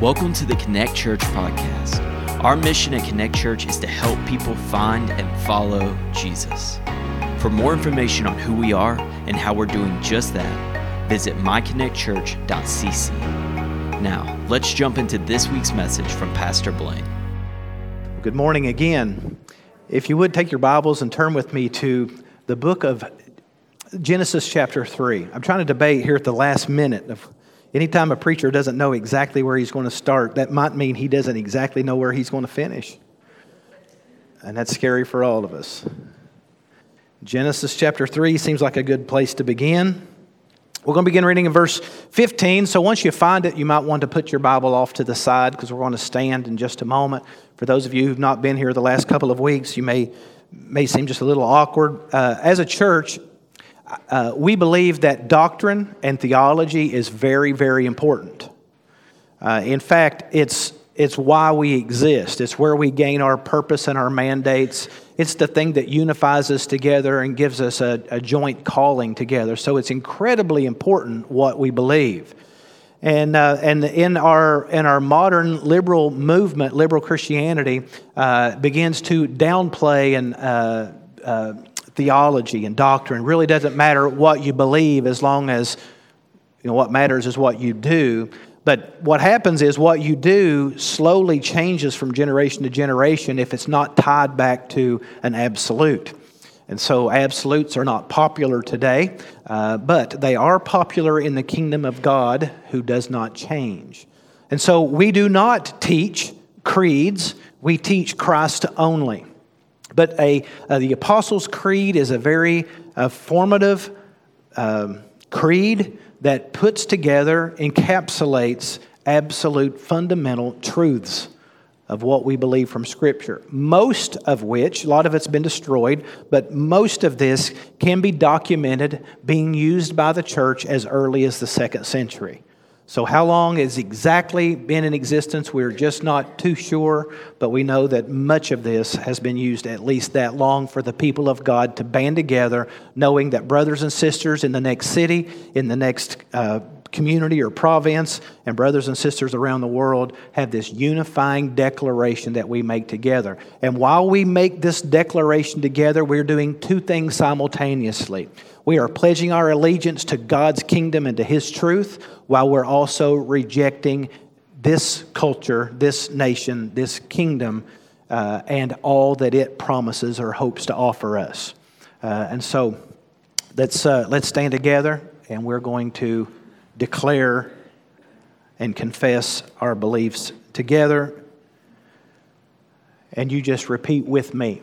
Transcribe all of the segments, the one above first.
Welcome to the Connect Church podcast. Our mission at Connect Church is to help people find and follow Jesus. For more information on who we are and how we're doing just that, visit myconnectchurch.cc. Now, let's jump into this week's message from Pastor Blaine. Good morning again. If you would take your Bibles and turn with me to the book of Genesis, chapter 3. I'm trying to debate here at the last minute of Anytime a preacher doesn't know exactly where he's going to start, that might mean he doesn't exactly know where he's going to finish. And that's scary for all of us. Genesis chapter 3 seems like a good place to begin. We're going to begin reading in verse 15. So once you find it, you might want to put your Bible off to the side because we're going to stand in just a moment. For those of you who've not been here the last couple of weeks, you may, may seem just a little awkward. Uh, as a church, uh, we believe that doctrine and theology is very, very important. Uh, in fact, it's, it's why we exist, it's where we gain our purpose and our mandates. It's the thing that unifies us together and gives us a, a joint calling together. So it's incredibly important what we believe. And, uh, and in, our, in our modern liberal movement, liberal Christianity uh, begins to downplay and uh, uh theology and doctrine. It really doesn't matter what you believe as long as you know what matters is what you do. But what happens is what you do slowly changes from generation to generation if it's not tied back to an absolute. And so absolutes are not popular today, uh, but they are popular in the kingdom of God who does not change. And so we do not teach creeds, we teach Christ only. But a, uh, the Apostles' Creed is a very uh, formative um, creed that puts together, encapsulates absolute fundamental truths of what we believe from Scripture. Most of which, a lot of it's been destroyed, but most of this can be documented being used by the church as early as the second century. So, how long it's exactly been in existence, we're just not too sure, but we know that much of this has been used at least that long for the people of God to band together, knowing that brothers and sisters in the next city, in the next uh, community or province, and brothers and sisters around the world have this unifying declaration that we make together. And while we make this declaration together, we're doing two things simultaneously. We are pledging our allegiance to God's kingdom and to His truth, while we're also rejecting this culture, this nation, this kingdom, uh, and all that it promises or hopes to offer us. Uh, and so let's, uh, let's stand together, and we're going to declare and confess our beliefs together. And you just repeat with me.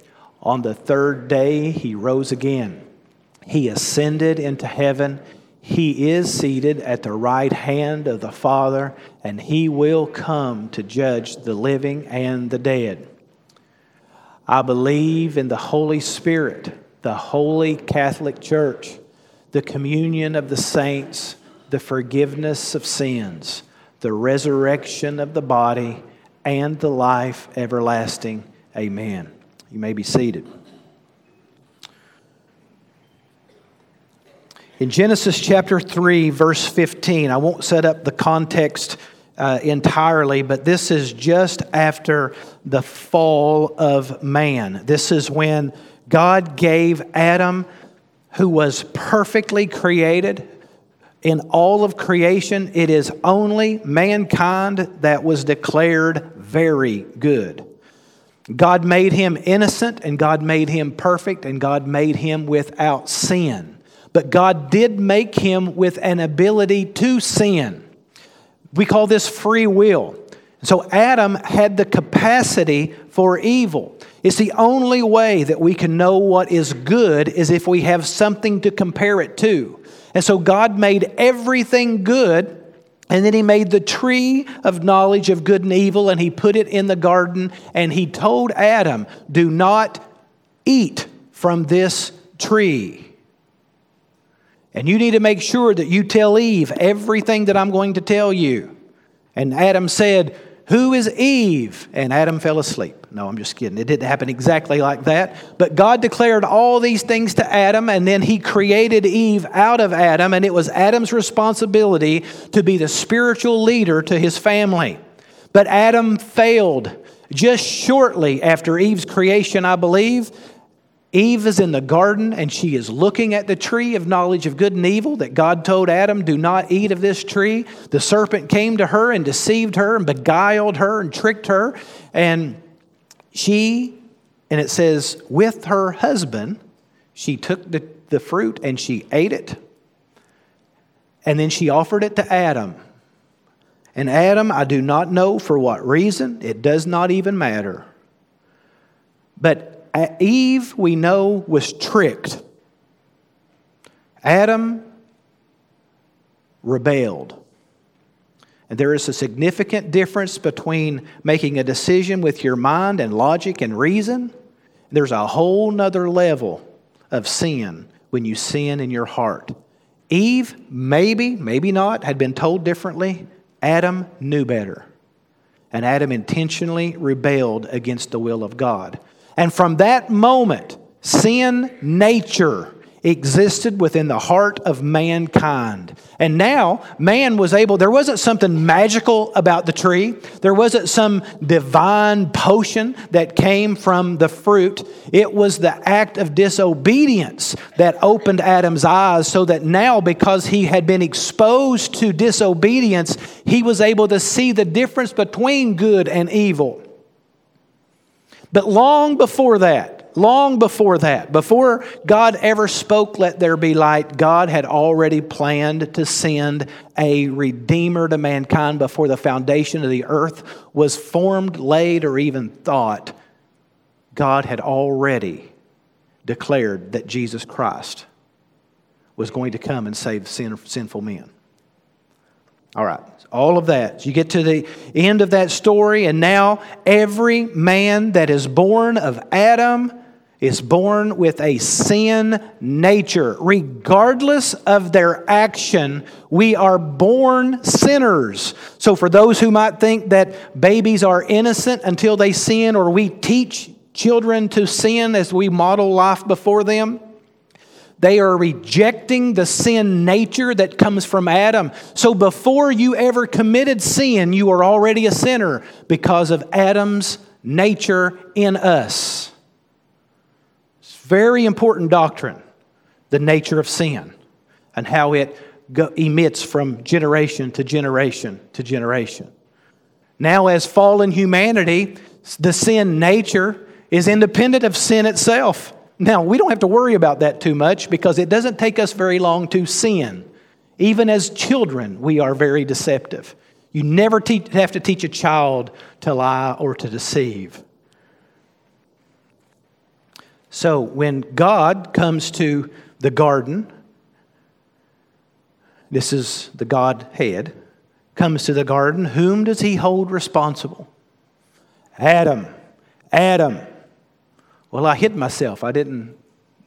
On the third day, he rose again. He ascended into heaven. He is seated at the right hand of the Father, and he will come to judge the living and the dead. I believe in the Holy Spirit, the holy Catholic Church, the communion of the saints, the forgiveness of sins, the resurrection of the body, and the life everlasting. Amen. You may be seated. In Genesis chapter 3, verse 15, I won't set up the context uh, entirely, but this is just after the fall of man. This is when God gave Adam, who was perfectly created, in all of creation, it is only mankind that was declared very good. God made him innocent and God made him perfect and God made him without sin. But God did make him with an ability to sin. We call this free will. So Adam had the capacity for evil. It's the only way that we can know what is good is if we have something to compare it to. And so God made everything good And then he made the tree of knowledge of good and evil and he put it in the garden. And he told Adam, Do not eat from this tree. And you need to make sure that you tell Eve everything that I'm going to tell you. And Adam said, Who is Eve? And Adam fell asleep. No, I'm just kidding. It didn't happen exactly like that. But God declared all these things to Adam, and then He created Eve out of Adam, and it was Adam's responsibility to be the spiritual leader to his family. But Adam failed just shortly after Eve's creation, I believe. Eve is in the garden and she is looking at the tree of knowledge of good and evil that God told Adam, Do not eat of this tree. The serpent came to her and deceived her and beguiled her and tricked her. And she, and it says, with her husband, she took the, the fruit and she ate it. And then she offered it to Adam. And Adam, I do not know for what reason, it does not even matter. But Eve, we know, was tricked. Adam rebelled. And there is a significant difference between making a decision with your mind and logic and reason. There's a whole nother level of sin when you sin in your heart. Eve, maybe, maybe not, had been told differently. Adam knew better. And Adam intentionally rebelled against the will of God. And from that moment, sin nature existed within the heart of mankind. And now, man was able, there wasn't something magical about the tree. There wasn't some divine potion that came from the fruit. It was the act of disobedience that opened Adam's eyes so that now, because he had been exposed to disobedience, he was able to see the difference between good and evil. But long before that, long before that, before God ever spoke, let there be light, God had already planned to send a redeemer to mankind before the foundation of the earth was formed, laid, or even thought. God had already declared that Jesus Christ was going to come and save sin, sinful men. All right, all of that. You get to the end of that story, and now every man that is born of Adam is born with a sin nature. Regardless of their action, we are born sinners. So, for those who might think that babies are innocent until they sin, or we teach children to sin as we model life before them, they are rejecting the sin nature that comes from Adam. So before you ever committed sin, you are already a sinner because of Adam's nature in us. It's very important doctrine, the nature of sin and how it go, emits from generation to generation to generation. Now, as fallen humanity, the sin nature is independent of sin itself. Now, we don't have to worry about that too much because it doesn't take us very long to sin. Even as children, we are very deceptive. You never have to teach a child to lie or to deceive. So, when God comes to the garden, this is the Godhead, comes to the garden, whom does he hold responsible? Adam. Adam. Well, I hid myself. I didn't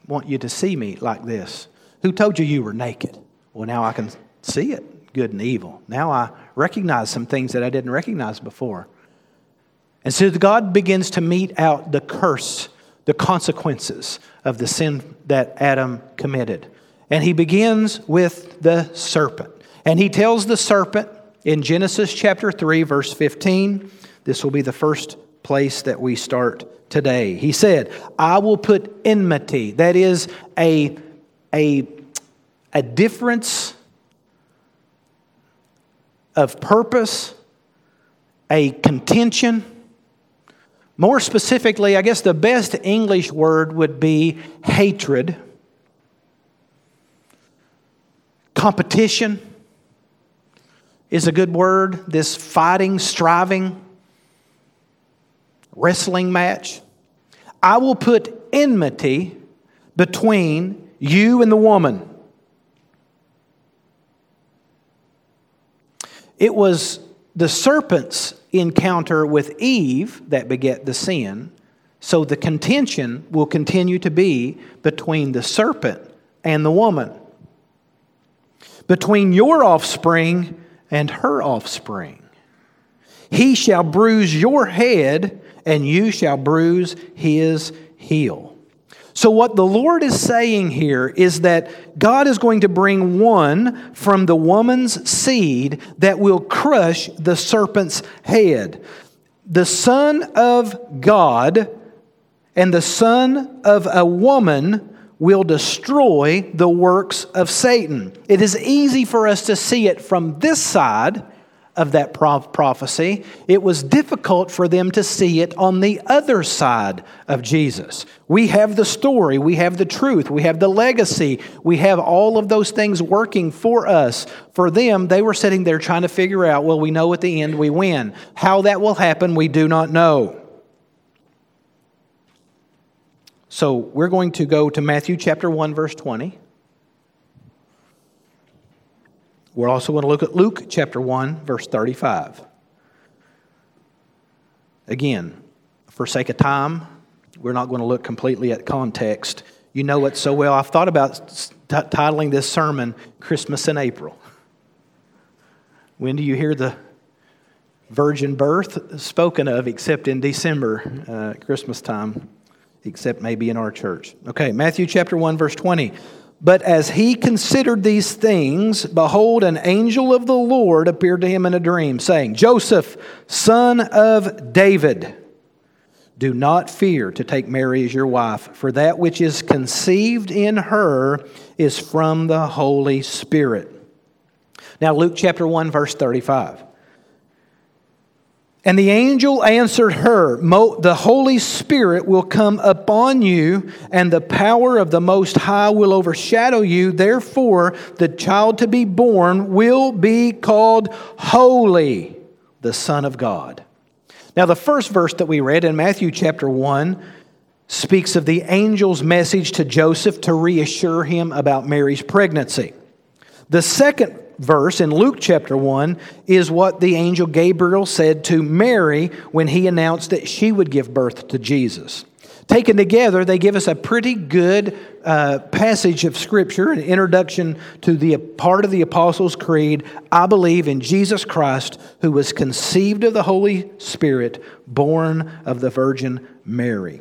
want you to see me like this. Who told you you were naked? Well, now I can see it, good and evil. Now I recognize some things that I didn't recognize before. And so God begins to mete out the curse, the consequences of the sin that Adam committed. And he begins with the serpent. And he tells the serpent in Genesis chapter 3, verse 15, this will be the first place that we start today. He said, I will put enmity, that is, a, a, a difference of purpose, a contention. More specifically, I guess the best English word would be hatred, competition is a good word. This fighting, striving, wrestling match. I will put enmity between you and the woman. It was the serpent's encounter with Eve that beget the sin. So the contention will continue to be between the serpent and the woman, between your offspring and her offspring. He shall bruise your head, and you shall bruise his heel. So, what the Lord is saying here is that God is going to bring one from the woman's seed that will crush the serpent's head. The Son of God and the Son of a woman will destroy the works of Satan. It is easy for us to see it from this side of that prophecy, it was difficult for them to see it on the other side of Jesus. We have the story, we have the truth, we have the legacy, we have all of those things working for us. For them, they were sitting there trying to figure out well, we know at the end we win. How that will happen, we do not know. So we're going to go to Matthew chapter 1, verse 20. We're also going to look at Luke chapter 1, verse 35. Again, for sake of time, we're not going to look completely at context. You know it so well. I've thought about t- titling this sermon Christmas in April. When do you hear the virgin birth spoken of except in December, uh, Christmas time, except maybe in our church? Okay, Matthew chapter 1, verse 20. But as he considered these things, behold, an angel of the Lord appeared to him in a dream, saying, Joseph, son of David, do not fear to take Mary as your wife, for that which is conceived in her is from the Holy Spirit. Now, Luke chapter 1, verse 35. And the angel answered her, The Holy Spirit will come upon you, and the power of the Most High will overshadow you. Therefore, the child to be born will be called Holy, the Son of God. Now, the first verse that we read in Matthew chapter 1 speaks of the angel's message to Joseph to reassure him about Mary's pregnancy. The second verse in Luke chapter 1 is what the angel Gabriel said to Mary when he announced that she would give birth to Jesus. Taken together, they give us a pretty good uh, passage of Scripture, an introduction to the part of the Apostles' Creed. I believe in Jesus Christ, who was conceived of the Holy Spirit, born of the Virgin Mary.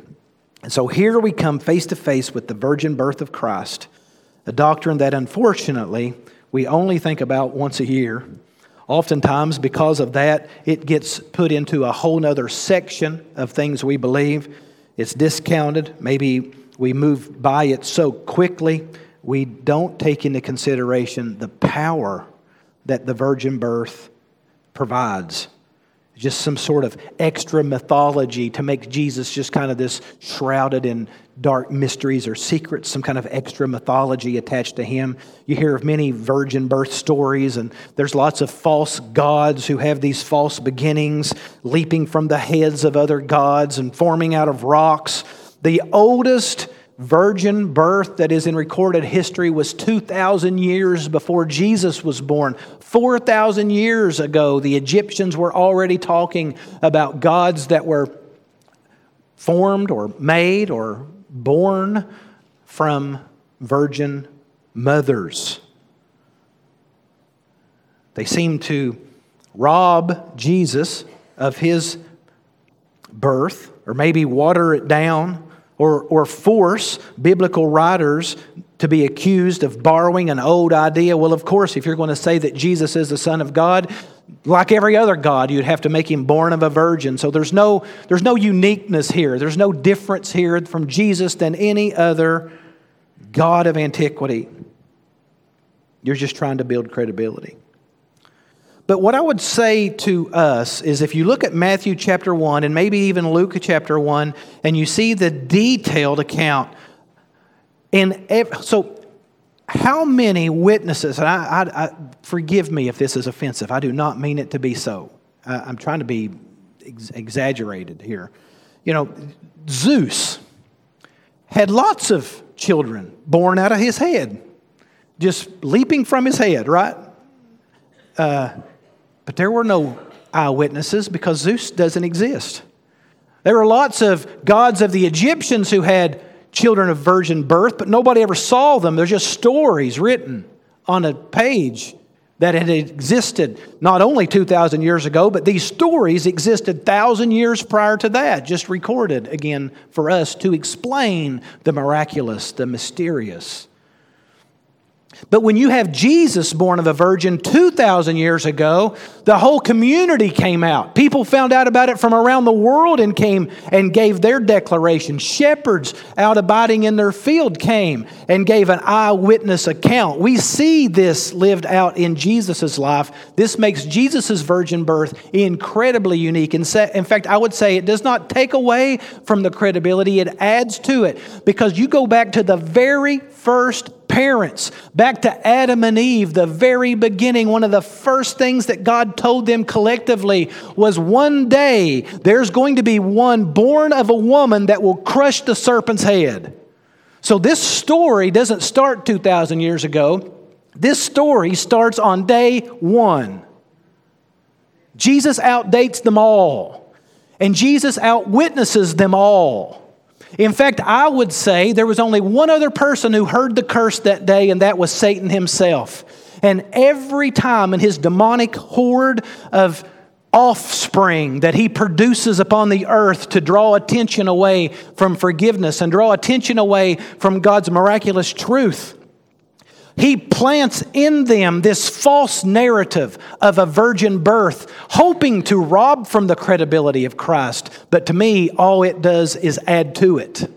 And so here we come face to face with the virgin birth of Christ, a doctrine that unfortunately we only think about once a year. Oftentimes, because of that, it gets put into a whole nother section of things we believe. It's discounted. Maybe we move by it so quickly, we don't take into consideration the power that the virgin birth provides just some sort of extra mythology to make Jesus just kind of this shrouded in dark mysteries or secrets, some kind of extra mythology attached to him. You hear of many virgin birth stories, and there's lots of false gods who have these false beginnings, leaping from the heads of other gods and forming out of rocks. The oldest virgin birth that is in recorded history was 2,000 years before Jesus was born. 4,000 years ago, the Egyptians were already talking about gods that were formed or made or born from virgin mothers. They seem to rob Jesus of his birth, or maybe water it down or, or force biblical writers to be accused of borrowing an old idea. Well, of course, if you're going to say that Jesus is the Son of God, like every other God, you'd have to make him born of a virgin. So there's no, there's no uniqueness here. There's no difference here from Jesus than any other God of antiquity. You're just trying to build credibility. But what I would say to us is if you look at Matthew chapter 1 and maybe even Luke chapter 1, and you see the detailed account, and so how many witnesses, and I, I, I, forgive me if this is offensive, I do not mean it to be so. I, I'm trying to be ex- exaggerated here. You know, Zeus had lots of children born out of his head, just leaping from his head, right? Uh, But there were no eyewitnesses because Zeus doesn't exist. There were lots of gods of the Egyptians who had children of virgin birth, but nobody ever saw them. They're just stories written on a page that had existed not only 2,000 years ago, but these stories existed 1,000 years prior to that, just recorded again for us to explain the miraculous, the mysterious. But when you have Jesus born of a virgin 2,000 years ago, the whole community came out. People found out about it from around the world and came and gave their declaration. Shepherds out abiding in their field came and gave an eyewitness account. We see this lived out in Jesus' life. This makes Jesus' virgin birth incredibly unique. In fact, I would say it does not take away from the credibility, it adds to it because you go back to the very first parents, back to Adam and Eve, the very beginning, one of the first things that God told them collectively was one day there's going to be one born of a woman that will crush the serpent's head. So this story doesn't start 2,000 years ago. This story starts on day one. Jesus outdates them all, and Jesus outwitnesses them all. In fact, I would say there was only one other person who heard the curse that day, and that was Satan himself. And every time in his demonic horde of offspring that he produces upon the earth to draw attention away from forgiveness and draw attention away from God's miraculous truth, he plants in them this false narrative of a virgin birth, hoping to rob from the credibility of Christ. But to me, all it does is add to it.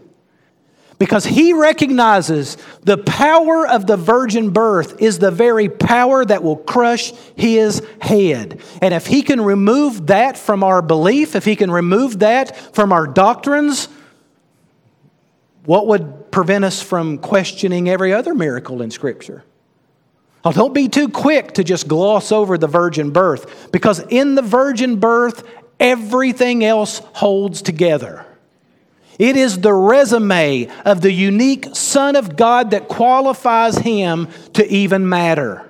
Because he recognizes the power of the virgin birth is the very power that will crush his head. And if he can remove that from our belief, if he can remove that from our doctrines, what would prevent us from questioning every other miracle in Scripture? Now, don't be too quick to just gloss over the virgin birth, because in the virgin birth, everything else holds together. It is the resume of the unique Son of God that qualifies him to even matter.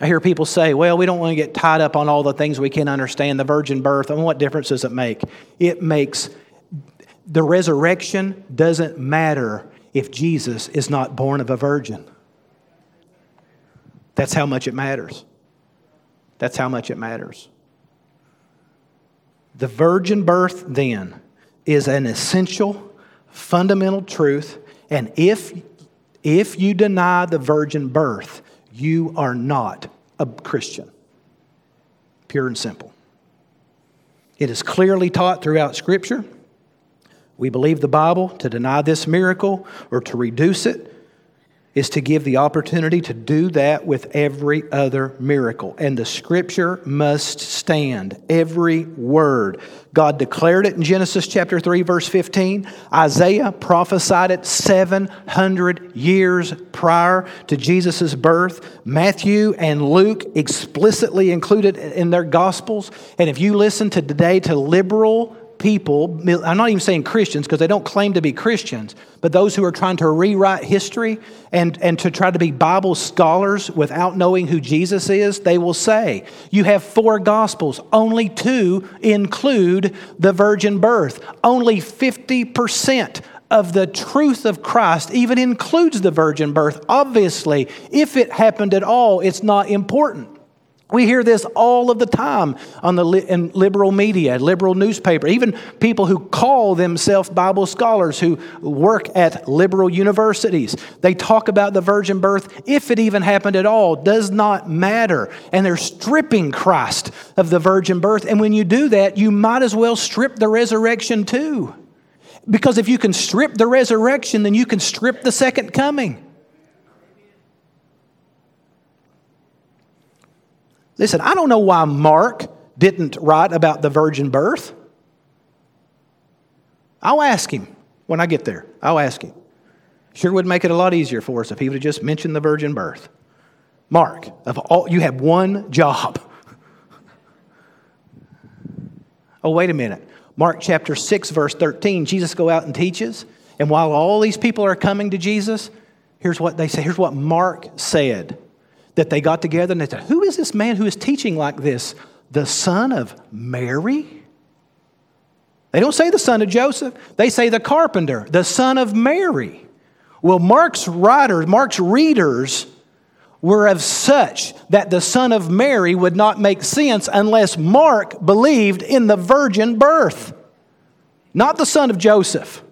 I hear people say, well, we don't want to get tied up on all the things we can't understand. The virgin birth, mean, what difference does it make? It makes the resurrection doesn't matter if Jesus is not born of a virgin. That's how much it matters. That's how much it matters. The virgin birth, then, is an essential, fundamental truth. And if, if you deny the virgin birth, you are not a Christian. Pure and simple. It is clearly taught throughout Scripture. We believe the Bible. To deny this miracle or to reduce it is to give the opportunity to do that with every other miracle. And the scripture must stand. Every word. God declared it in Genesis chapter 3, verse 15. Isaiah prophesied it 700 years prior to Jesus' birth. Matthew and Luke explicitly included in their gospels. And if you listen to today to liberal people, I'm not even saying Christians because they don't claim to be Christians, but those who are trying to rewrite history and, and to try to be Bible scholars without knowing who Jesus is, they will say, You have four Gospels, only two include the virgin birth. Only 50% of the truth of Christ even includes the virgin birth. Obviously, if it happened at all, it's not important. We hear this all of the time on the li- in liberal media, liberal newspaper, even people who call themselves Bible scholars who work at liberal universities. They talk about the virgin birth, if it even happened at all, does not matter. And they're stripping Christ of the virgin birth. And when you do that, you might as well strip the resurrection too. Because if you can strip the resurrection, then you can strip the second coming. Listen, I don't know why Mark didn't write about the virgin birth. I'll ask him when I get there. I'll ask him. Sure would make it a lot easier for us if he would have just mentioned the virgin birth. Mark, of all, you have one job. oh, wait a minute. Mark chapter 6, verse 13, Jesus go out and teaches. And while all these people are coming to Jesus, here's what they say. Here's what Mark said. That they got together and they said, Who is this man who is teaching like this? The son of Mary? They don't say the son of Joseph, they say the carpenter, the son of Mary. Well, Mark's writers, Mark's readers were of such that the son of Mary would not make sense unless Mark believed in the virgin birth, not the son of Joseph.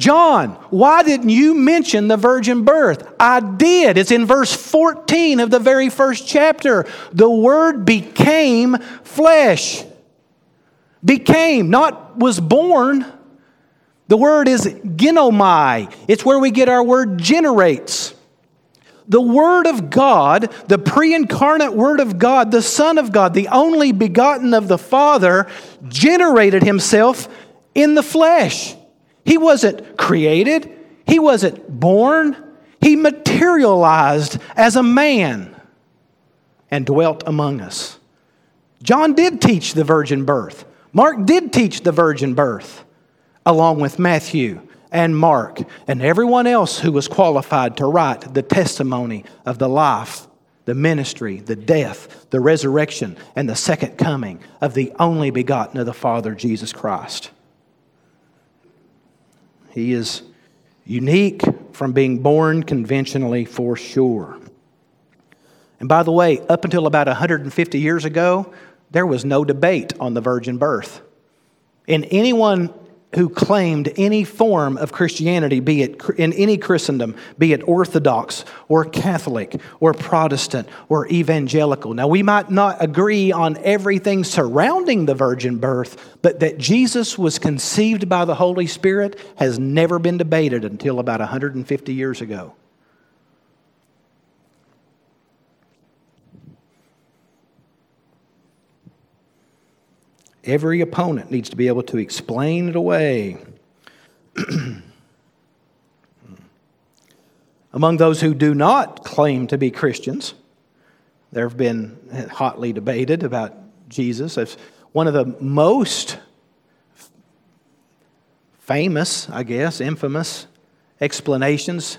John, why didn't you mention the virgin birth? I did. It's in verse 14 of the very first chapter. The word became flesh. Became, not was born. The word is ginomai. It's where we get our word generates. The Word of God, the pre incarnate Word of God, the Son of God, the only begotten of the Father, generated Himself in the flesh. He wasn't created, he wasn't born, he materialized as a man and dwelt among us. John did teach the virgin birth. Mark did teach the virgin birth, along with Matthew and Mark and everyone else who was qualified to write the testimony of the life, the ministry, the death, the resurrection, and the second coming of the only begotten of the Father, Jesus Christ. He is unique from being born conventionally for sure. And by the way, up until about 150 years ago, there was no debate on the virgin birth. And anyone who claimed any form of Christianity, be it in any Christendom, be it Orthodox or Catholic or Protestant or evangelical. Now, we might not agree on everything surrounding the virgin birth, but that Jesus was conceived by the Holy Spirit has never been debated until about 150 years ago. Every opponent needs to be able to explain it away. Among those who do not claim to be Christians, there have been hotly debated about Jesus as one of the most famous, I guess, infamous explanations.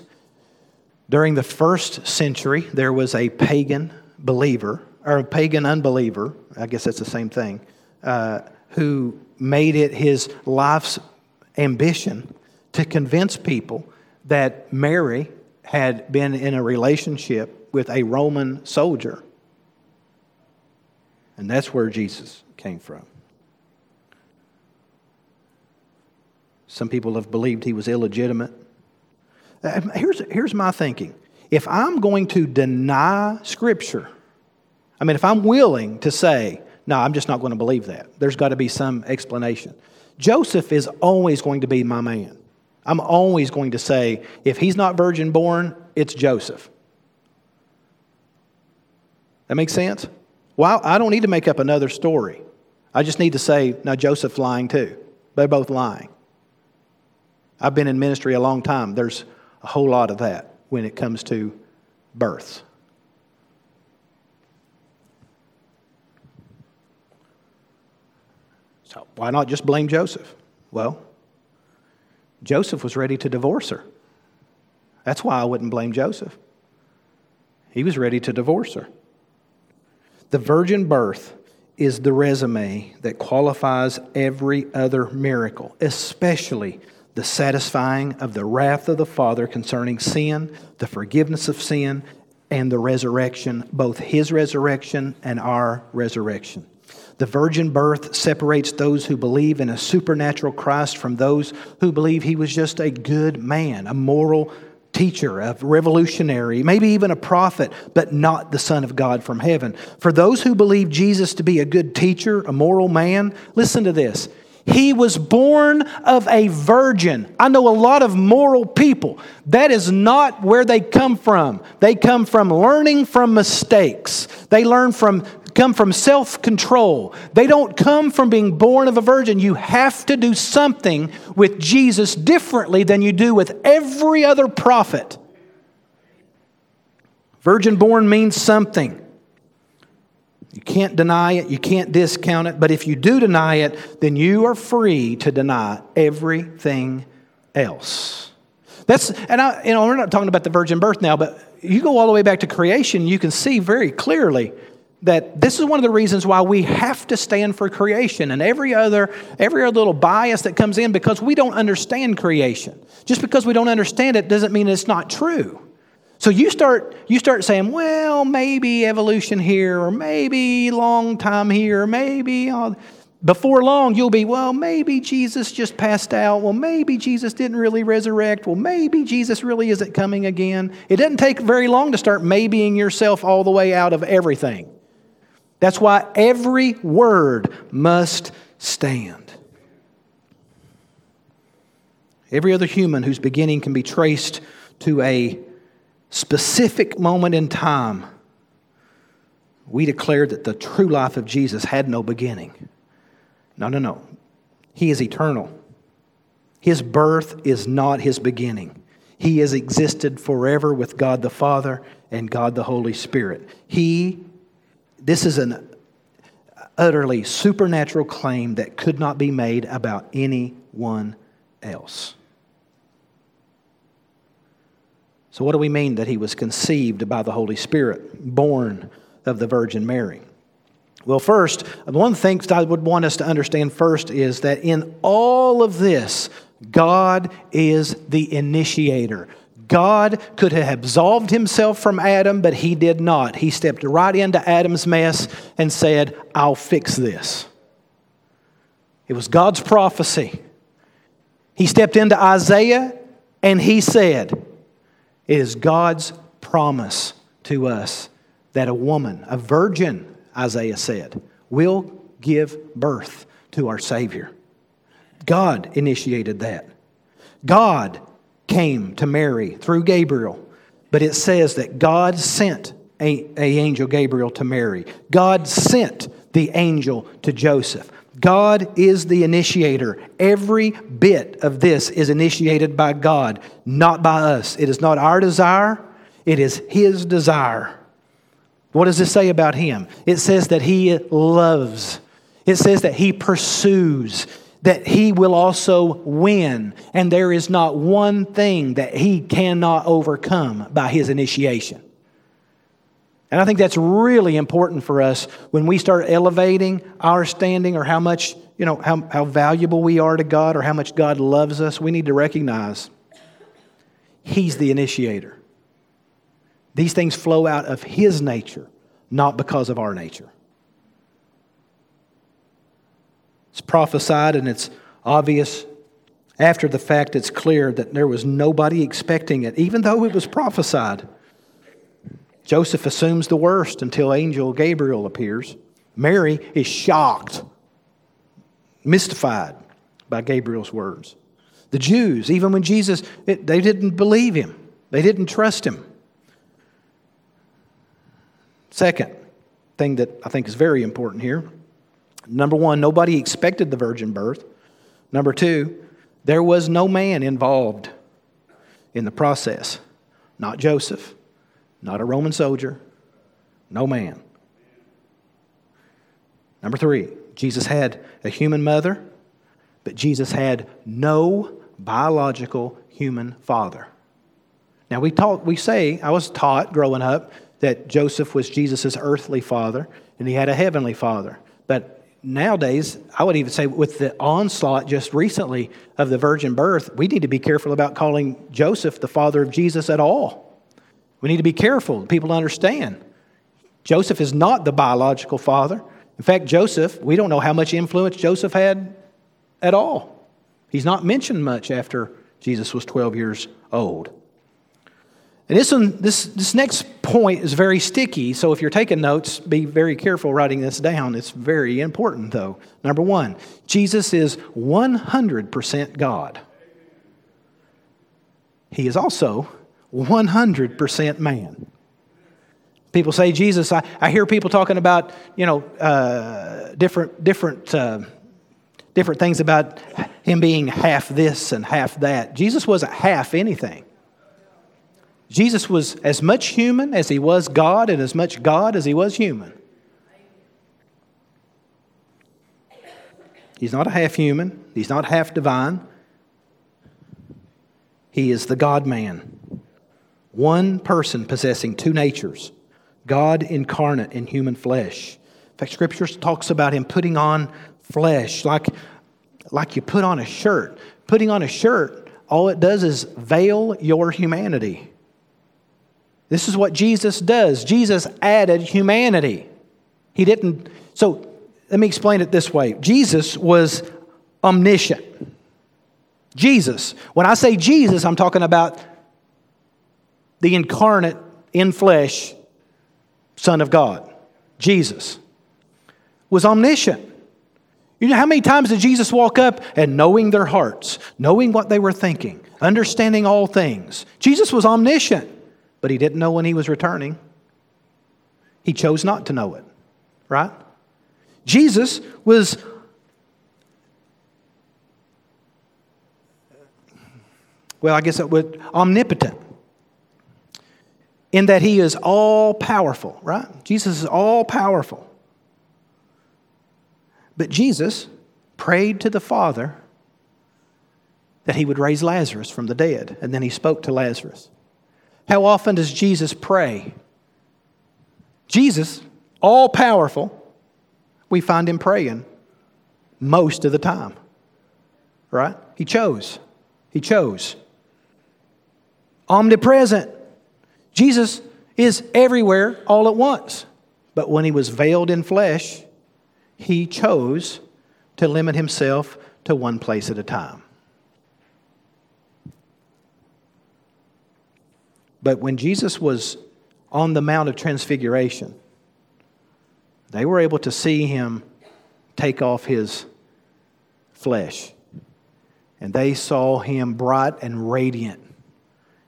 During the first century, there was a pagan believer, or a pagan unbeliever, I guess that's the same thing, uh, who made it his life's ambition to convince people that Mary had been in a relationship with a Roman soldier. And that's where Jesus came from. Some people have believed he was illegitimate. Uh, here's, here's my thinking if I'm going to deny Scripture, I mean, if I'm willing to say, no, I'm just not going to believe that. There's got to be some explanation. Joseph is always going to be my man. I'm always going to say, if he's not virgin born, it's Joseph. That makes sense? Well, I don't need to make up another story. I just need to say, now Joseph's lying too. They're both lying. I've been in ministry a long time. There's a whole lot of that when it comes to births. So why not just blame Joseph? Well, Joseph was ready to divorce her. That's why I wouldn't blame Joseph. He was ready to divorce her. The virgin birth is the resume that qualifies every other miracle, especially the satisfying of the wrath of the Father concerning sin, the forgiveness of sin, and the resurrection, both his resurrection and our resurrection. The virgin birth separates those who believe in a supernatural Christ from those who believe he was just a good man, a moral teacher, a revolutionary, maybe even a prophet, but not the Son of God from heaven. For those who believe Jesus to be a good teacher, a moral man, listen to this. He was born of a virgin. I know a lot of moral people. That is not where they come from. They come from learning from mistakes. They learn from come from self control. They don't come from being born of a virgin. You have to do something with Jesus differently than you do with every other prophet. Virgin born means something. You can't deny it, you can't discount it, but if you do deny it, then you are free to deny everything else. That's, and I, you know, we're not talking about the virgin birth now, but you go all the way back to creation, you can see very clearly that this is one of the reasons why we have to stand for creation and every other every other little bias that comes in because we don't understand creation. Just because we don't understand it doesn't mean it's not true. So you start you start saying, well, maybe evolution here, or maybe long time here, maybe all, before long you'll be, well, maybe Jesus just passed out. Well, maybe Jesus didn't really resurrect. Well, maybe Jesus really isn't coming again. It doesn't take very long to start maybeing yourself all the way out of everything. That's why every word must stand. Every other human whose beginning can be traced to a specific moment in time, we declare that the true life of Jesus had no beginning. No, no, no. He is eternal. His birth is not his beginning. He has existed forever with God the Father and God the Holy Spirit. He, this is an utterly supernatural claim that could not be made about anyone else. So, what do we mean that he was conceived by the Holy Spirit, born of the Virgin Mary? Well, first, one things I would want us to understand first is that in all of this, God is the initiator. God could have absolved himself from Adam, but he did not. He stepped right into Adam's mess and said, I'll fix this. It was God's prophecy. He stepped into Isaiah and he said, it is God's promise to us that a woman, a virgin, Isaiah said, will give birth to our Savior. God initiated that. God came to Mary through Gabriel, but it says that God sent a, a angel Gabriel to Mary. God sent the angel to Joseph. God is the initiator. Every bit of this is initiated by God, not by us. It is not our desire, it is His desire. What does this say about Him? It says that He loves, it says that He pursues, that He will also win, and there is not one thing that He cannot overcome by His initiation. And I think that's really important for us when we start elevating our standing or how much, you know, how, how valuable we are to God or how much God loves us. We need to recognize He's the initiator. These things flow out of His nature, not because of our nature. It's prophesied and it's obvious. After the fact, it's clear that there was nobody expecting it, even though it was prophesied. Joseph assumes the worst until angel Gabriel appears. Mary is shocked, mystified by Gabriel's words. The Jews, even when Jesus, it, they didn't believe him, they didn't trust him. Second thing that I think is very important here number one, nobody expected the virgin birth. Number two, there was no man involved in the process, not Joseph, not a Roman soldier, no man. Number three, Jesus had a human mother, but Jesus had no biological human father. Now we taught, we say, I was taught growing up that Joseph was Jesus' earthly father and he had a heavenly father. But nowadays, I would even say with the onslaught just recently of the virgin birth, we need to be careful about calling Joseph the father of Jesus at all. We need to be careful, people understand. Joseph is not the biological father. In fact, Joseph, we don't know how much influence Joseph had at all. He's not mentioned much after Jesus was 12 years old. And this, one, this, this next point is very sticky, so if you're taking notes, be very careful writing this down. It's very important, though. Number one, Jesus is 100% God. He is also 100% man. People say Jesus. I, I hear people talking about you know uh, different different uh, different things about him being half this and half that. Jesus wasn't half anything. Jesus was as much human as he was God, and as much God as he was human. He's not a half human. He's not half divine. He is the God man One person possessing two natures God incarnate in human flesh. In fact, Scripture talks about him putting on flesh like, like you put on a shirt. Putting on a shirt, all it does is veil your humanity. This is what Jesus does. Jesus added humanity. He didn't. So let me explain it this way Jesus was omniscient. Jesus. When I say Jesus, I'm talking about the incarnate in flesh Son of God. Jesus was omniscient. You know how many times did Jesus walk up and knowing their hearts, knowing what they were thinking, understanding all things? Jesus was omniscient but he didn't know when he was returning. He chose not to know it, right? Jesus was well, I guess it would omnipotent in that he is all powerful, right? Jesus is all powerful. But Jesus prayed to the Father that he would raise Lazarus from the dead, and then he spoke to Lazarus. How often does Jesus pray? Jesus, all powerful, we find him praying most of the time. Right? He chose. He chose. Omnipresent. Jesus is everywhere all at once. But when he was veiled in flesh, he chose to limit himself to one place at a time. But when Jesus was on the Mount of Transfiguration, they were able to see him take off his flesh. And they saw him bright and radiant.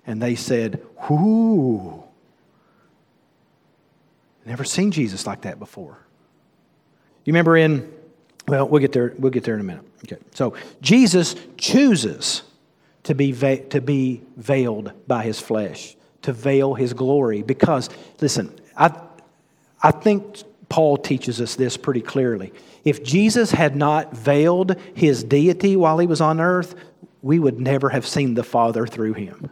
And they said, Whoo! Never seen Jesus like that before. You remember in, well, we'll get there, we'll get there in a minute. Okay. So Jesus chooses to be, to be veiled by his flesh to veil his glory. Because, listen, I, I think Paul teaches us this pretty clearly. If Jesus had not veiled his deity while he was on earth, we would never have seen the Father through him.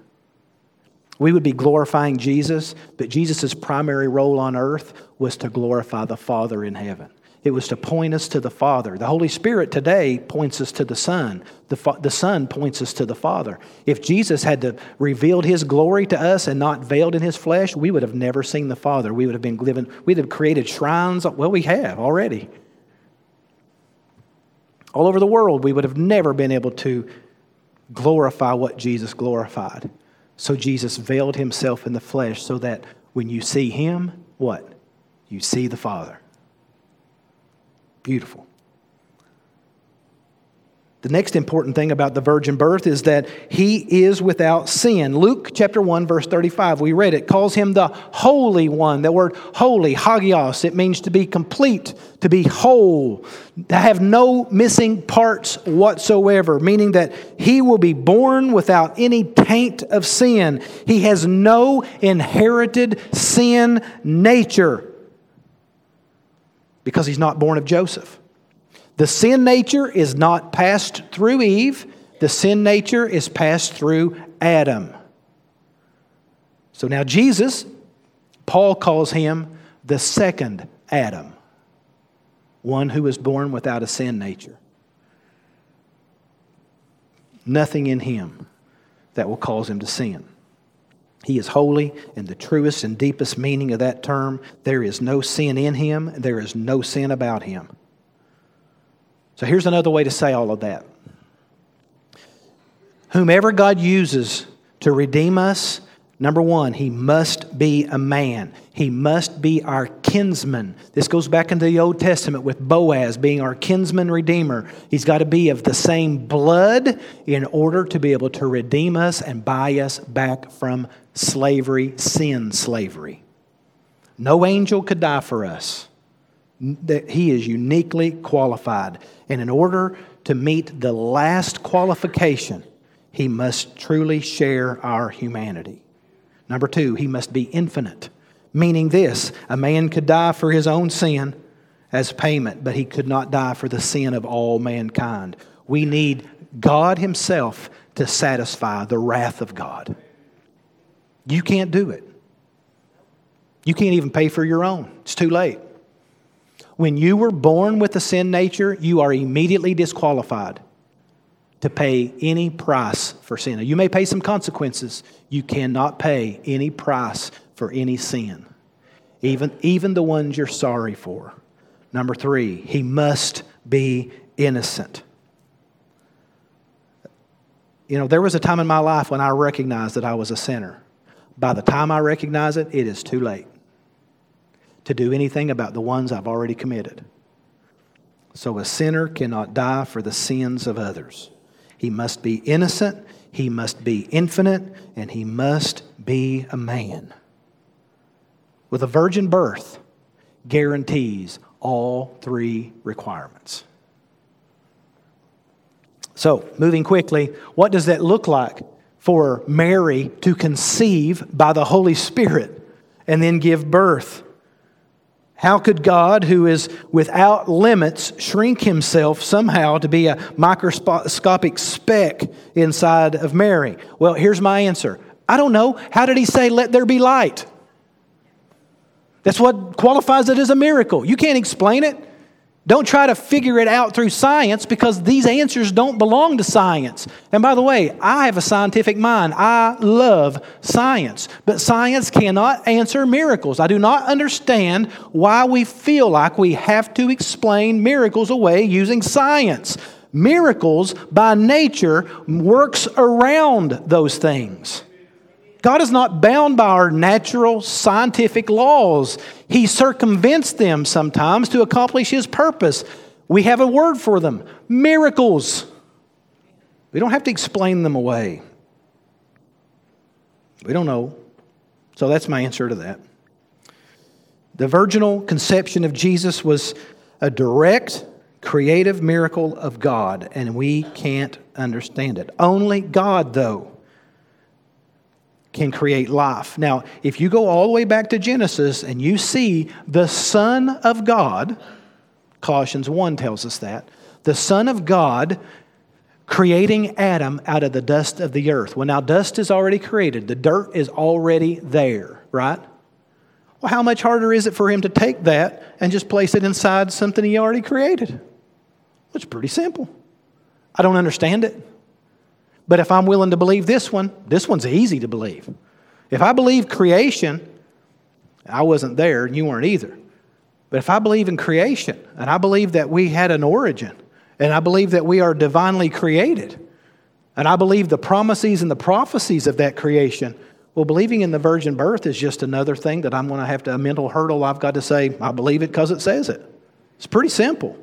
We would be glorifying Jesus, but Jesus' primary role on earth was to glorify the Father in heaven. It was to point us to the Father. The Holy Spirit today points us to the Son. The, fa- the Son points us to the Father. If Jesus had to revealed His glory to us and not veiled in His flesh, we would have never seen the Father. We would have been living, we'd have created shrines. Well, we have already. All over the world, we would have never been able to glorify what Jesus glorified. So Jesus veiled Himself in the flesh so that when you see Him, what? You see the Father. Beautiful. The next important thing about the virgin birth is that he is without sin. Luke chapter 1 verse 35, we read it, calls him the holy one. The word holy, hagios, it means to be complete, to be whole, to have no missing parts whatsoever, meaning that he will be born without any taint of sin. He has no inherited sin nature because he's not born of Joseph. The sin nature is not passed through Eve, the sin nature is passed through Adam. So now, Jesus, Paul calls him the second Adam, one who was born without a sin nature. Nothing in him that will cause him to sin. He is holy in the truest and deepest meaning of that term. There is no sin in him, there is no sin about him. So here's another way to say all of that. Whomever God uses to redeem us, number one, he must be a man. He must be our kinsman. This goes back into the Old Testament with Boaz being our kinsman redeemer. He's got to be of the same blood in order to be able to redeem us and buy us back from slavery, sin slavery. No angel could die for us. He is uniquely qualified. And in order to meet the last qualification, he must truly share our humanity. Number two, he must be infinite, meaning this a man could die for his own sin as payment, but he could not die for the sin of all mankind. We need God Himself to satisfy the wrath of God. You can't do it. You can't even pay for your own. It's too late. When you were born with a sin nature, you are immediately disqualified to pay any price for sin. Now, you may pay some consequences. You cannot pay any price for any sin, even, even the ones you're sorry for. Number three, he must be innocent. You know, there was a time in my life when I recognized that I was a sinner. By the time I recognize it, it is too late to do anything about the ones I've already committed. So a sinner cannot die for the sins of others. He must be innocent, he must be infinite, and he must be a man. With a virgin birth, guarantees all three requirements. So, moving quickly, what does that look like for Mary to conceive by the Holy Spirit and then give birth? How could God, who is without limits, shrink himself somehow to be a microscopic speck inside of Mary? Well, here's my answer I don't know. How did he say, let there be light? That's what qualifies it as a miracle. You can't explain it. Don't try to figure it out through science because these answers don't belong to science. And by the way, I have a scientific mind. I love science. But science cannot answer miracles. I do not understand why we feel like we have to explain miracles away using science. Miracles, by nature, works around those things. God is not bound by our natural scientific laws. He circumvents them sometimes to accomplish His purpose. We have a word for them miracles. We don't have to explain them away. We don't know. So that's my answer to that. The virginal conception of Jesus was a direct, creative miracle of God, and we can't understand it. Only God, though, can create life. Now, if you go all the way back to Genesis and you see the Son of God, Colossians 1 tells us that, the Son of God creating Adam out of the dust of the earth. Well, now dust is already created, the dirt is already there, right? Well, how much harder is it for him to take that and just place it inside something he already created? Well, it's pretty simple. I don't understand it. But if I'm willing to believe this one, this one's easy to believe. If I believe creation, I wasn't there and you weren't either. But if I believe in creation and I believe that we had an origin and I believe that we are divinely created and I believe the promises and the prophecies of that creation, well, believing in the virgin birth is just another thing that I'm going to have to, a mental hurdle I've got to say, I believe it because it says it. It's pretty simple.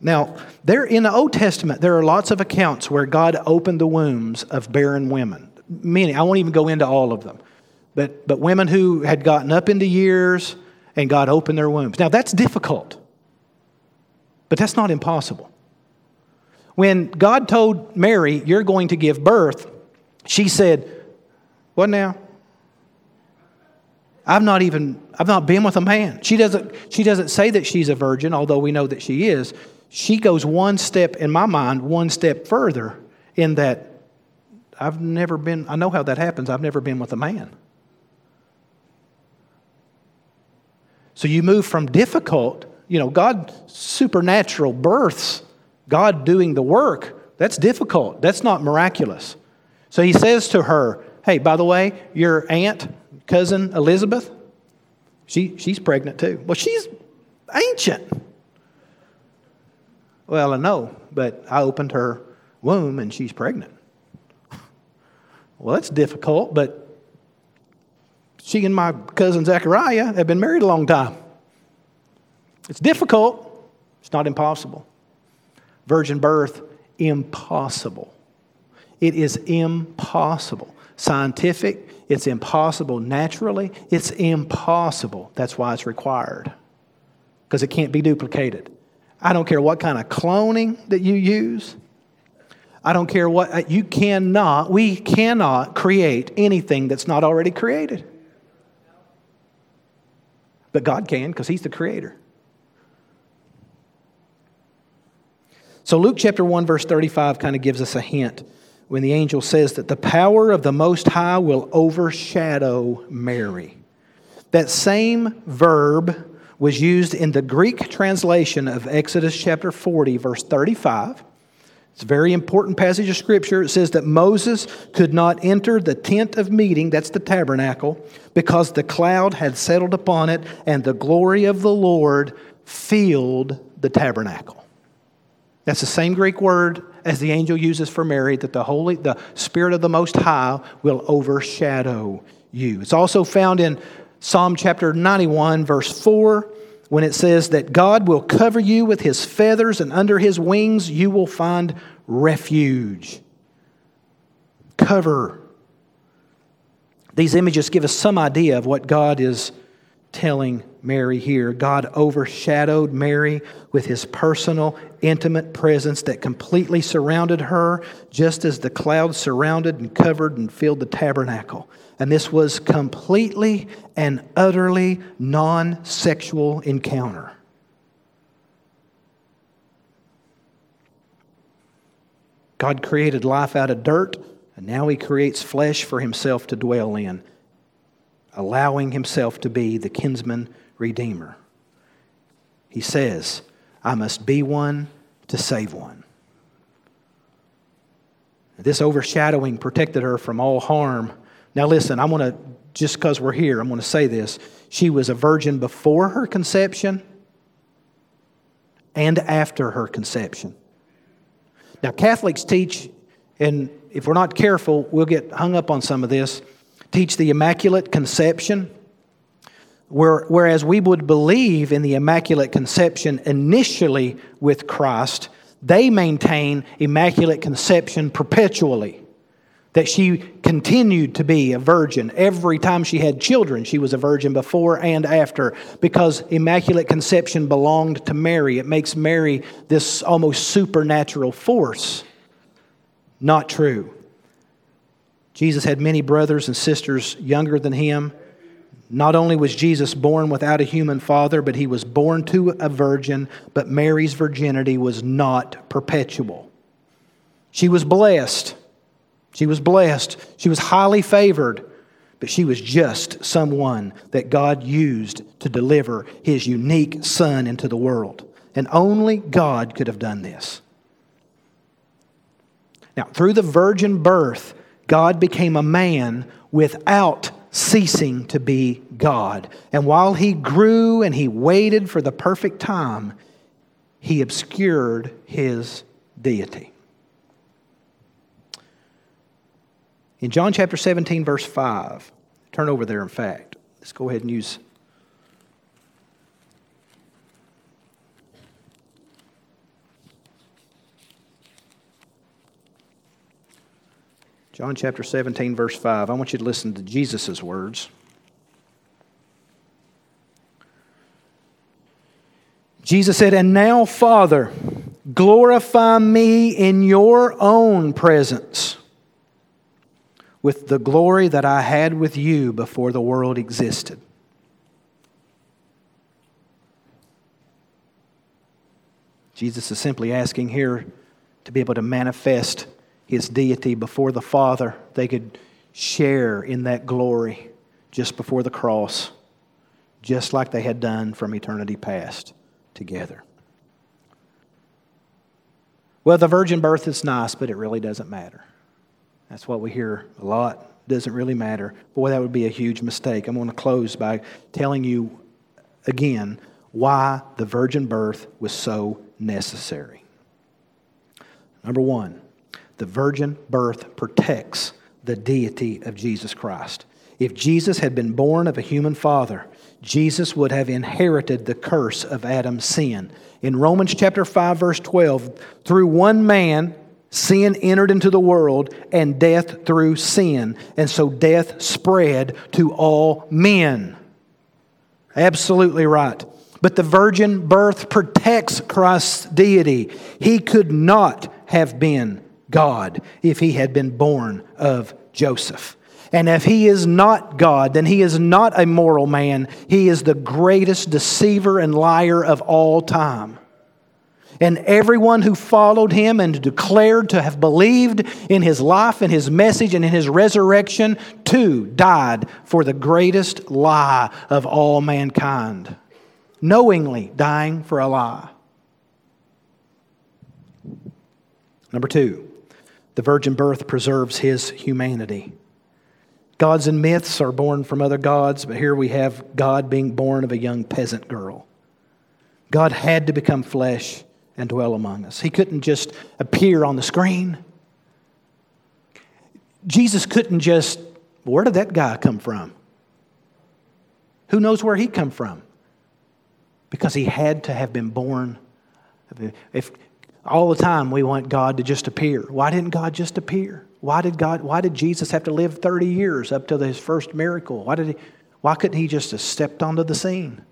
Now, there in the Old Testament, there are lots of accounts where God opened the wombs of barren women. Many, I won't even go into all of them. But, but women who had gotten up into years and God opened their wombs. Now, that's difficult, but that's not impossible. When God told Mary, You're going to give birth, she said, What now? I've not even I've not been with a man. She doesn't she doesn't say that she's a virgin, although we know that she is she goes one step, in my mind, one step further in that I've never been, I know how that happens, I've never been with a man. So you move from difficult, you know, God supernatural births, God doing the work, that's difficult. That's not miraculous. So he says to her, Hey, by the way, your aunt, cousin Elizabeth, she, she's pregnant too. Well, she's ancient. Well, I know, but I opened her womb and she's pregnant. Well, that's difficult, but she and my cousin Zachariah have been married a long time. It's difficult, it's not impossible. Virgin birth, impossible. It is impossible. Scientific, it's impossible. Naturally, it's impossible. That's why it's required, because it can't be duplicated. I don't care what kind of cloning that you use. I don't care what, uh, you cannot, we cannot create anything that's not already created. But God can because He's the creator. So, Luke chapter 1, verse 35 kind of gives us a hint when the angel says that the power of the Most High will overshadow Mary. That same verb was used in the Greek translation of Exodus chapter 40, verse 35. It's a very important passage of Scripture. It says that Moses could not enter the tent of meeting, that's the tabernacle, because the cloud had settled upon it and the glory of the Lord filled the tabernacle. That's the same Greek word as the angel uses for Mary, that the Holy, the Spirit of the Most High will overshadow you. It's also found in Psalm chapter 91, verse 4, when it says that God will cover you with his feathers, and under his wings you will find refuge. Cover. These images give us some idea of what God is telling Mary here. God overshadowed Mary with his personal, intimate presence that completely surrounded her, just as the cloud surrounded and covered and filled the tabernacle. And this was completely and utterly non sexual encounter. God created life out of dirt, and now he creates flesh for himself to dwell in allowing himself to be the kinsman redeemer. He says, I must be one to save one. This overshadowing protected her from all harm. Now, listen, I'm going to, just because we're here, I'm going to say this. She was a virgin before her conception and after her conception. Now, Catholics teach, and if we're not careful, we'll get hung up on some of this teach the Immaculate Conception, whereas we would believe in the Immaculate Conception initially with Christ, they maintain Immaculate Conception perpetually. That she continued to be a virgin. Every time she had children, she was a virgin before and after because Immaculate Conception belonged to Mary. It makes Mary this almost supernatural force. Not true. Jesus had many brothers and sisters younger than him. Not only was Jesus born without a human father, but he was born to a virgin, but Mary's virginity was not perpetual. She was blessed. She was blessed. She was highly favored, but she was just someone that God used to deliver his unique son into the world. And only God could have done this. Now, through the virgin birth, God became a man without ceasing to be God. And while he grew and he waited for the perfect time, he obscured his deity. In John chapter 17, verse 5, turn over there, in fact. Let's go ahead and use John chapter 17, verse 5. I want you to listen to Jesus' words. Jesus said, And now, Father, glorify me in your own presence with the glory that I had with you before the world existed. Jesus is simply asking here to be able to manifest his deity before the Father, they could share in that glory just before the cross, just like they had done from eternity past together. Well, the virgin birth is nice, but it really doesn't matter. That's what we hear a lot. Doesn't really matter. Boy, that would be a huge mistake. I'm going to close by telling you again why the virgin birth was so necessary. Number one, the virgin birth protects the deity of Jesus Christ. If Jesus had been born of a human father, Jesus would have inherited the curse of Adam's sin. In Romans chapter 5 verse 12, through one man sin entered into the world and death through sin, and so death spread to all men. Absolutely right. But the virgin birth protects Christ's deity. He could not have been God if he had been born of Joseph. And if he is not God, then he is not a moral man. He is the greatest deceiver and liar of all time. And everyone who followed him and declared to have believed in his life and his message and in his resurrection, too died for the greatest lie of all mankind, knowingly dying for a lie. Number two, the virgin birth preserves his humanity. Gods and myths are born from other gods, but here we have God being born of a young peasant girl. God had to become flesh and dwell among us. He couldn't just appear on the screen. Jesus couldn't just, where did that guy come from? Who knows where he come from? Because he had to have been born. If all the time we want God to just appear. Why didn't God just appear? Why did God why did Jesus have to live 30 years up to his first miracle? Why did he why couldn't he just have stepped onto the scene?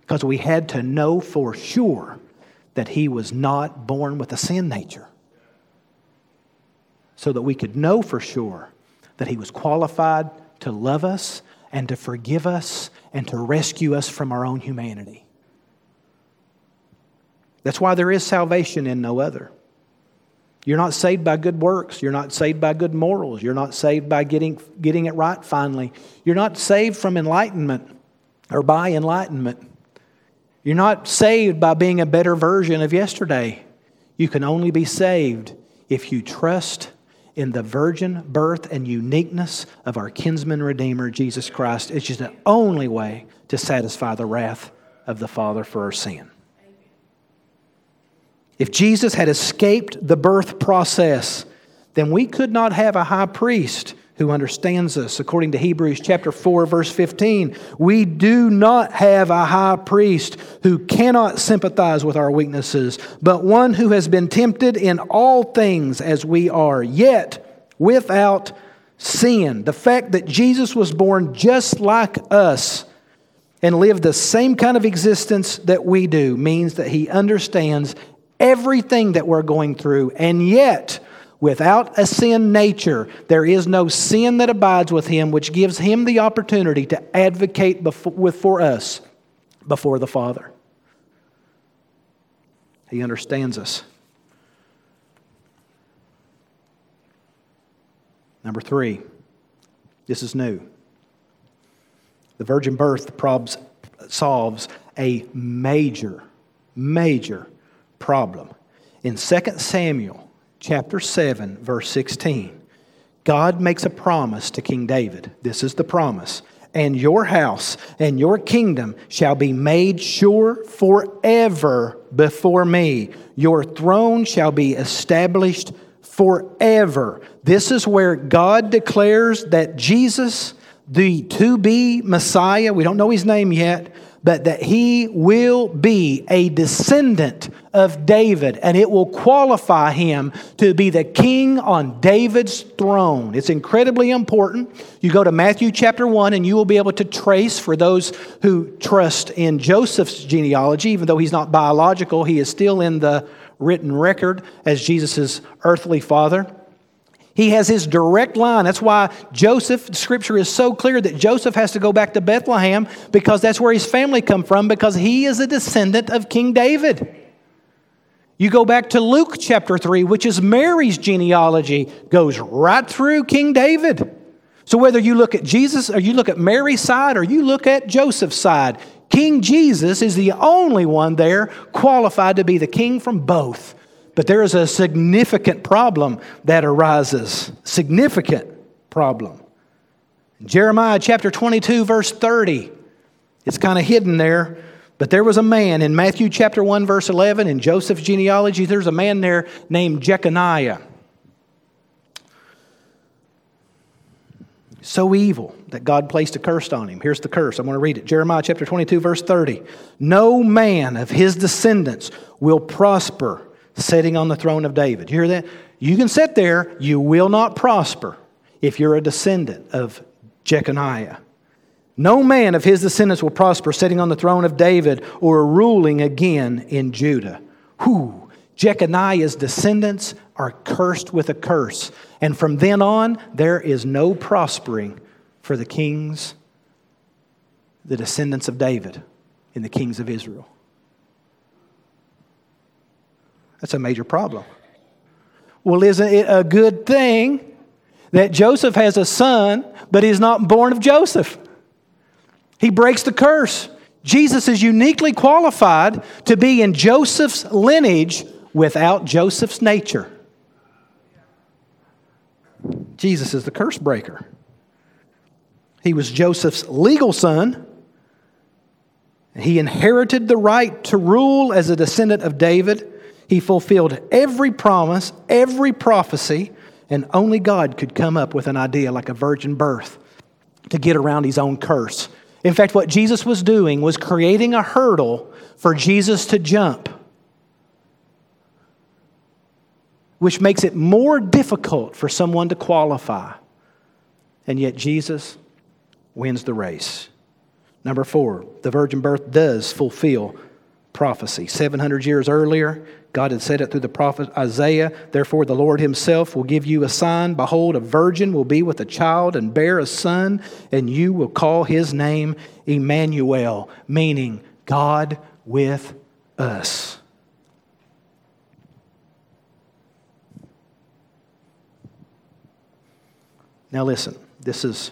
Because we had to know for sure that he was not born with a sin nature. So that we could know for sure that he was qualified to love us and to forgive us and to rescue us from our own humanity. That's why there is salvation in no other. You're not saved by good works. You're not saved by good morals. You're not saved by getting, getting it right finally. You're not saved from enlightenment or by enlightenment. You're not saved by being a better version of yesterday. You can only be saved if you trust in the virgin birth and uniqueness of our kinsman redeemer, Jesus Christ. It's just the only way to satisfy the wrath of the Father for our sin. If Jesus had escaped the birth process, then we could not have a high priest who understands us. According to Hebrews chapter 4 verse 15, we do not have a high priest who cannot sympathize with our weaknesses, but one who has been tempted in all things as we are, yet without sin. The fact that Jesus was born just like us and lived the same kind of existence that we do means that he understands everything that we're going through, and yet, without a sin nature, there is no sin that abides with him, which gives him the opportunity to advocate before, with, for us before the Father. He understands us. Number three, this is new. The virgin birth probs, solves a major, major problem. In 2 Samuel chapter 7 verse 16, God makes a promise to King David. This is the promise. And your house and your kingdom shall be made sure forever before me. Your throne shall be established forever. This is where God declares that Jesus, the to be Messiah, we don't know his name yet, but that he will be a descendant of David and it will qualify him to be the king on David's throne. It's incredibly important. You go to Matthew chapter 1 and you will be able to trace for those who trust in Joseph's genealogy, even though he's not biological, he is still in the written record as Jesus' earthly father. He has his direct line. That's why Joseph, scripture is so clear that Joseph has to go back to Bethlehem because that's where his family come from because he is a descendant of King David. You go back to Luke chapter 3, which is Mary's genealogy, goes right through King David. So whether you look at Jesus or you look at Mary's side or you look at Joseph's side, King Jesus is the only one there qualified to be the king from both. But there is a significant problem that arises. Significant problem. Jeremiah chapter 22, verse 30. It's kind of hidden there. But there was a man in Matthew chapter 1, verse 11, in Joseph's genealogy, there's a man there named Jeconiah. So evil that God placed a curse on him. Here's the curse. I'm going to read it. Jeremiah chapter 22, verse 30. No man of his descendants will prosper sitting on the throne of David. You hear that? You can sit there, you will not prosper if you're a descendant of Jeconiah. No man of his descendants will prosper sitting on the throne of David or ruling again in Judah. Who? Jeconiah's descendants are cursed with a curse. And from then on, there is no prospering for the kings, the descendants of David, and the kings of Israel. That's a major problem. Well, isn't it a good thing that Joseph has a son, but he's not born of Joseph? He breaks the curse. Jesus is uniquely qualified to be in Joseph's lineage without Joseph's nature. Jesus is the curse breaker. He was Joseph's legal son. He inherited the right to rule as a descendant of David. He fulfilled every promise, every prophecy, and only God could come up with an idea like a virgin birth to get around his own curse. In fact, what Jesus was doing was creating a hurdle for Jesus to jump, which makes it more difficult for someone to qualify. And yet, Jesus wins the race. Number four, the virgin birth does fulfill prophecy. 700 years earlier, God had said it through the prophet Isaiah. Therefore, the Lord Himself will give you a sign. Behold, a virgin will be with a child and bear a son, and you will call his name Emmanuel, meaning God with us. Now, listen, this is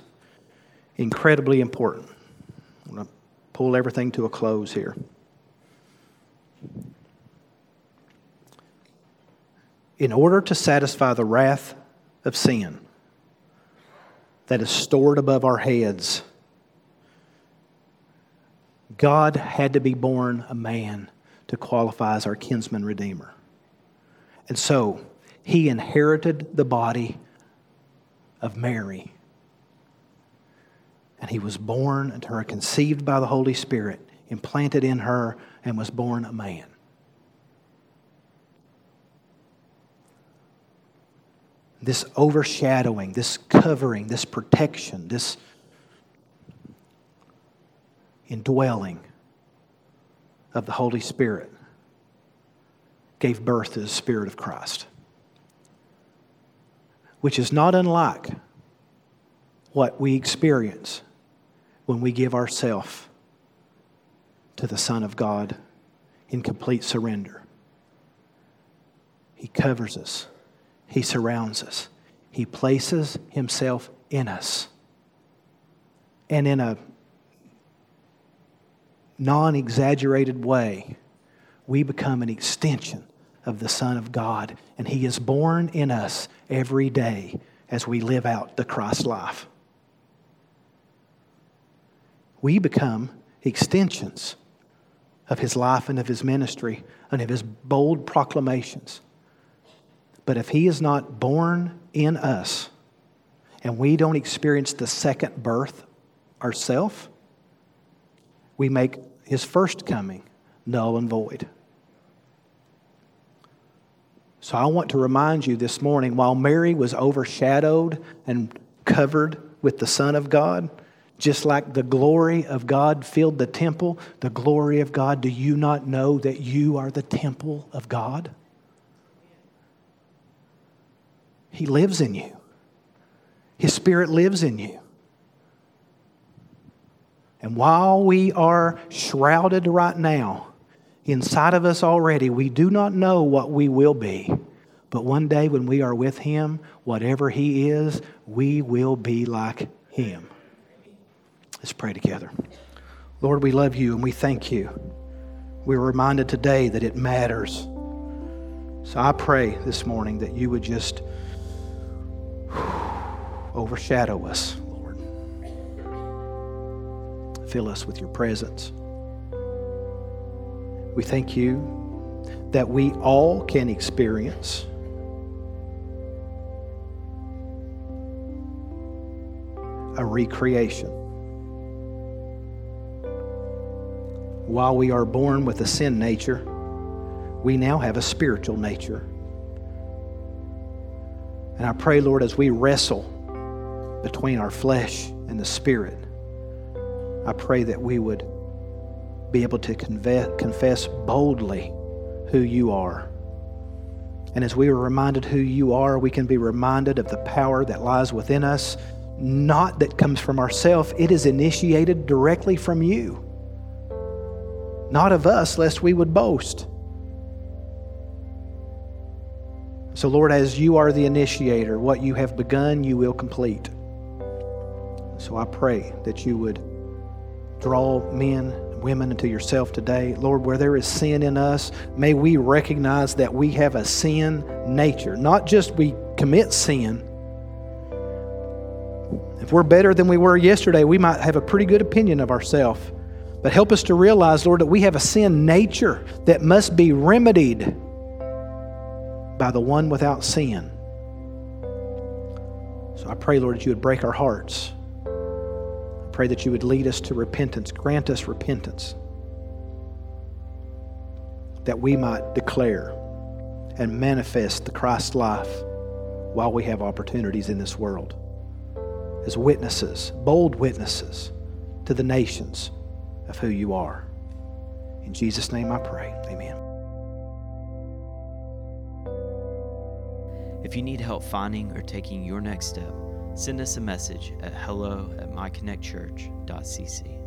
incredibly important. I'm going to pull everything to a close here. In order to satisfy the wrath of sin that is stored above our heads, God had to be born a man to qualify as our kinsman redeemer. And so he inherited the body of Mary. And he was born into her, conceived by the Holy Spirit, implanted in her, and was born a man. This overshadowing, this covering, this protection, this indwelling of the Holy Spirit gave birth to the Spirit of Christ, which is not unlike what we experience when we give ourselves to the Son of God in complete surrender. He covers us. He surrounds us. He places Himself in us. And in a non exaggerated way, we become an extension of the Son of God. And He is born in us every day as we live out the Christ life. We become extensions of His life and of His ministry and of His bold proclamations. But if He is not born in us and we don't experience the second birth ourselves, we make His first coming null and void. So I want to remind you this morning while Mary was overshadowed and covered with the Son of God, just like the glory of God filled the temple, the glory of God, do you not know that you are the temple of God? He lives in you, His Spirit lives in you. And while we are shrouded right now, inside of us already, we do not know what we will be. But one day when we are with Him, whatever He is, we will be like Him. Let's pray together. Lord, we love you and we thank you. We're reminded today that it matters. So I pray this morning that you would just overshadow us, Lord. Fill us with your presence. We thank you that we all can experience a recreation. While we are born with a sin nature, we now have a spiritual nature. And I pray, Lord, as we wrestle between our flesh and the spirit, I pray that we would be able to confess boldly who you are. And as we are reminded who you are, we can be reminded of the power that lies within us, not that comes from ourselves, it is initiated directly from you. Not of us, lest we would boast. So, Lord, as you are the initiator, what you have begun, you will complete. So I pray that you would draw men and women into yourself today. Lord, where there is sin in us, may we recognize that we have a sin nature. Not just we commit sin. If we're better than we were yesterday, we might have a pretty good opinion of ourselves. But help us to realize, Lord, that we have a sin nature that must be remedied by the one without sin. So I pray, Lord, that you would break our hearts. I pray that you would lead us to repentance, grant us repentance, that we might declare and manifest the Christ life while we have opportunities in this world as witnesses, bold witnesses to the nations of who you are. In Jesus' name I pray. If you need help finding or taking your next step, send us a message at hello at myconnectchurch.cc.